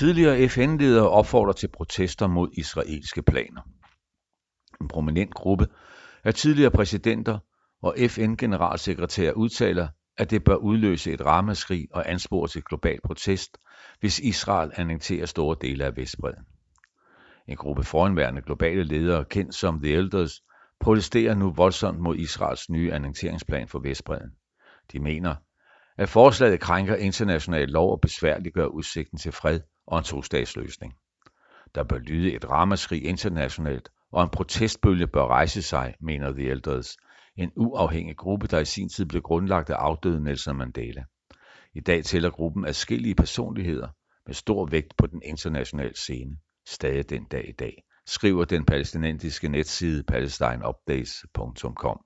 Tidligere FN-ledere opfordrer til protester mod israelske planer En prominent gruppe af tidligere præsidenter og FN-generalsekretær udtaler, at det bør udløse et ramaskrig og anspore til global protest, hvis Israel annekterer store dele af Vestbredden. En gruppe foranværende globale ledere, kendt som The Elders, protesterer nu voldsomt mod Israels nye annekteringsplan for Vestbredden. De mener, at forslaget krænker international lov og besværliggør udsigten til fred og en tostatsløsning. Der bør lyde et ramaskrig internationalt, og en protestbølge bør rejse sig, mener The Elders, en uafhængig gruppe, der i sin tid blev grundlagt af afdøde Nelson Mandela. I dag tæller gruppen adskillige personligheder med stor vægt på den internationale scene, stadig den dag i dag, skriver den palæstinensiske netside palestineupdates.com.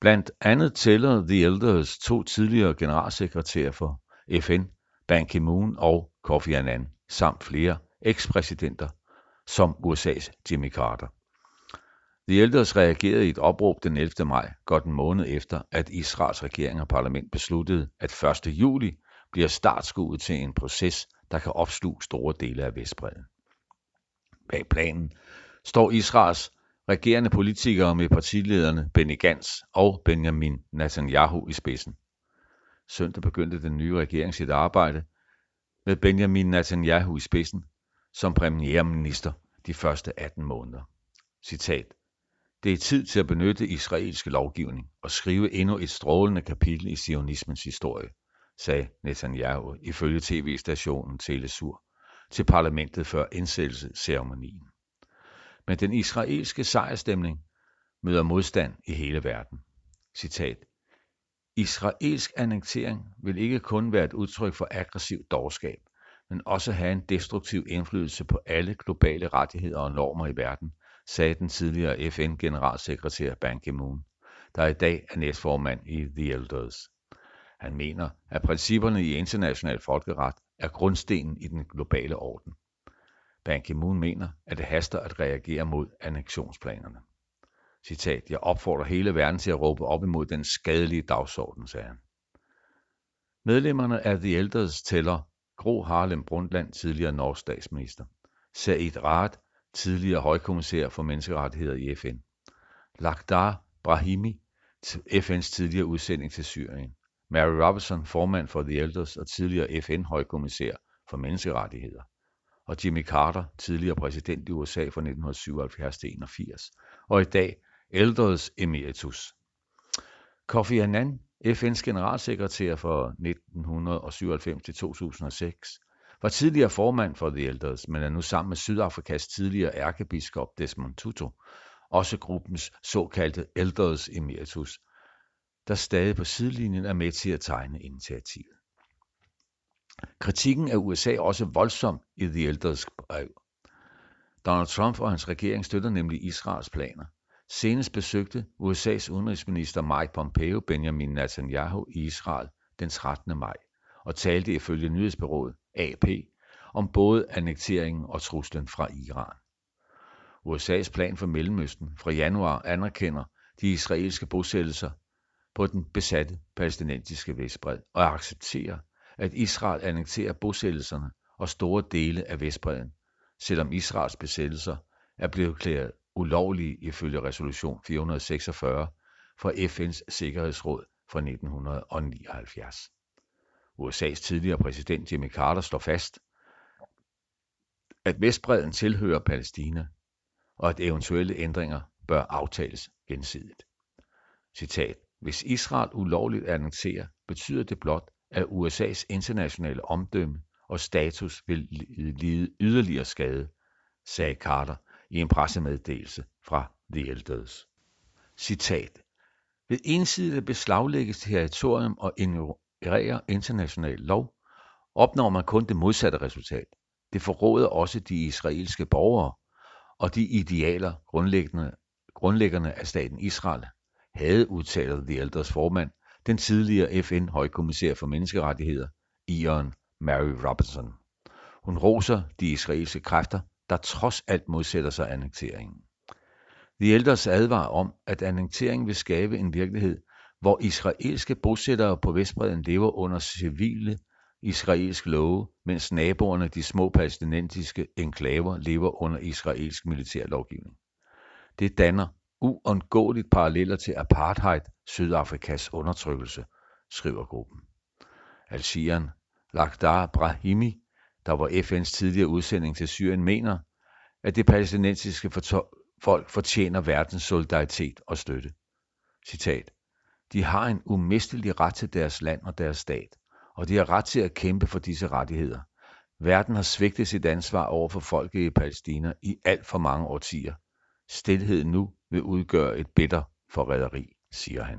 Blandt andet tæller The Elders to tidligere generalsekretærer for FN, Ban Ki-moon og Kofi Annan, samt flere ekspræsidenter som USA's Jimmy Carter. The Elders reagerede i et opråb den 11. maj, godt en måned efter, at Israels regering og parlament besluttede, at 1. juli bliver startskuddet til en proces, der kan opsluge store dele af Vestbredden. Bag planen står Israels regerende politikere med partilederne Benny Gantz og Benjamin Netanyahu i spidsen. Søndag begyndte den nye regering sit arbejde med Benjamin Netanyahu i spidsen som premierminister de første 18 måneder. Citat. Det er tid til at benytte israelske lovgivning og skrive endnu et strålende kapitel i sionismens historie, sagde Netanyahu ifølge tv-stationen Telesur til parlamentet før indsættelsesceremonien. Men den israelske sejrstemning møder modstand i hele verden. Citat. Israelsk annektering vil ikke kun være et udtryk for aggressiv dårskab, men også have en destruktiv indflydelse på alle globale rettigheder og normer i verden, sagde den tidligere FN-generalsekretær Ban Ki-moon, der i dag er næstformand i The Elders. Han mener, at principperne i international folkeret er grundstenen i den globale orden. Ban Ki-moon mener, at det haster at reagere mod annektionsplanerne. Citat, jeg opfordrer hele verden til at råbe op imod den skadelige dagsorden, sagde han. Medlemmerne af The Elders tæller Gro Harlem Brundtland, tidligere norsk statsminister, Said Raad, tidligere højkommissær for menneskerettigheder i FN, Lakhdar Brahimi, FN's tidligere udsending til Syrien, Mary Robinson, formand for The Elders og tidligere FN-højkommissær for menneskerettigheder, og Jimmy Carter, tidligere præsident i USA fra 1977 til 81, og i dag Elders Emeritus. Kofi Annan, FN's generalsekretær for 1997 til 2006, var tidligere formand for The Elders, men er nu sammen med Sydafrikas tidligere ærkebiskop Desmond Tutu, også gruppens såkaldte Elders Emeritus, der stadig på sidelinjen er med til at tegne initiativet. Kritikken af USA er også voldsom i The Elders brev. Donald Trump og hans regering støtter nemlig Israels planer. Senest besøgte USA's udenrigsminister Mike Pompeo Benjamin Netanyahu i Israel den 13. maj og talte ifølge nyhedsbyrået AP om både annekteringen og truslen fra Iran. USA's plan for Mellemøsten fra januar anerkender de israelske bosættelser på den besatte palæstinensiske Vestbred og accepterer, at Israel annekterer bosættelserne og store dele af Vestbredden, selvom Israels besættelser er blevet erklæret ulovlige ifølge resolution 446 fra FN's Sikkerhedsråd fra 1979. USA's tidligere præsident Jimmy Carter slår fast, at Vestbredden tilhører Palæstina, og at eventuelle ændringer bør aftales gensidigt. Citat. Hvis Israel ulovligt annekterer, betyder det blot, at USA's internationale omdømme og status vil lide yderligere skade, sagde Carter i en pressemeddelelse fra The Elders. Citat. Ved ensidigt at beslaglægge territorium og ignorere international lov, opnår man kun det modsatte resultat. Det forråder også de israelske borgere og de idealer grundlæggende, grundlæggerne af staten Israel, havde udtalt The Elders formand, den tidligere FN-højkommissær for menneskerettigheder, Ian Mary Robertson. Hun roser de israelske kræfter, der trods alt modsætter sig annekteringen. The Elders advarer om, at annekteringen vil skabe en virkelighed, hvor israelske bosættere på Vestbredden lever under civile israelske love, mens naboerne, de små palæstinensiske enklaver, lever under israelsk militærlovgivning. Det danner uundgåeligt paralleller til apartheid, Sydafrikas undertrykkelse, skriver gruppen. Al-Shian Lakhdar Brahimi, der var FN's tidligere udsending til Syrien, mener, at det palæstinensiske folk fortjener verdens solidaritet og støtte. Citat. De har en umistelig ret til deres land og deres stat, og de har ret til at kæmpe for disse rettigheder. Verden har svigtet sit ansvar over for folket i Palæstina i alt for mange årtier. Stilhed nu vil udgøre et bitter forræderi, siger han.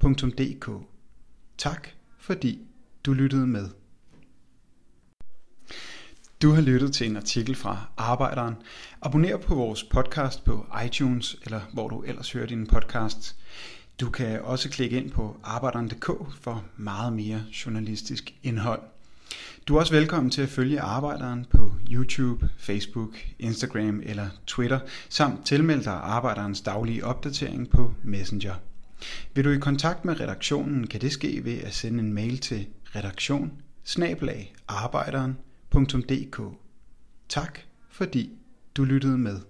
arbejderen.dk. Tak fordi du lyttede med. Du har lyttet til en artikel fra Arbejderen. Abonner på vores podcast på iTunes, eller hvor du ellers hører din podcast. Du kan også klikke ind på arbejderen.dk for meget mere journalistisk indhold. Du er også velkommen til at følge Arbejderen på YouTube, Facebook, Instagram eller Twitter, samt tilmelde dig Arbejderens daglige opdatering på Messenger. Vil du i kontakt med redaktionen, kan det ske ved at sende en mail til redaktion Tak fordi du lyttede med.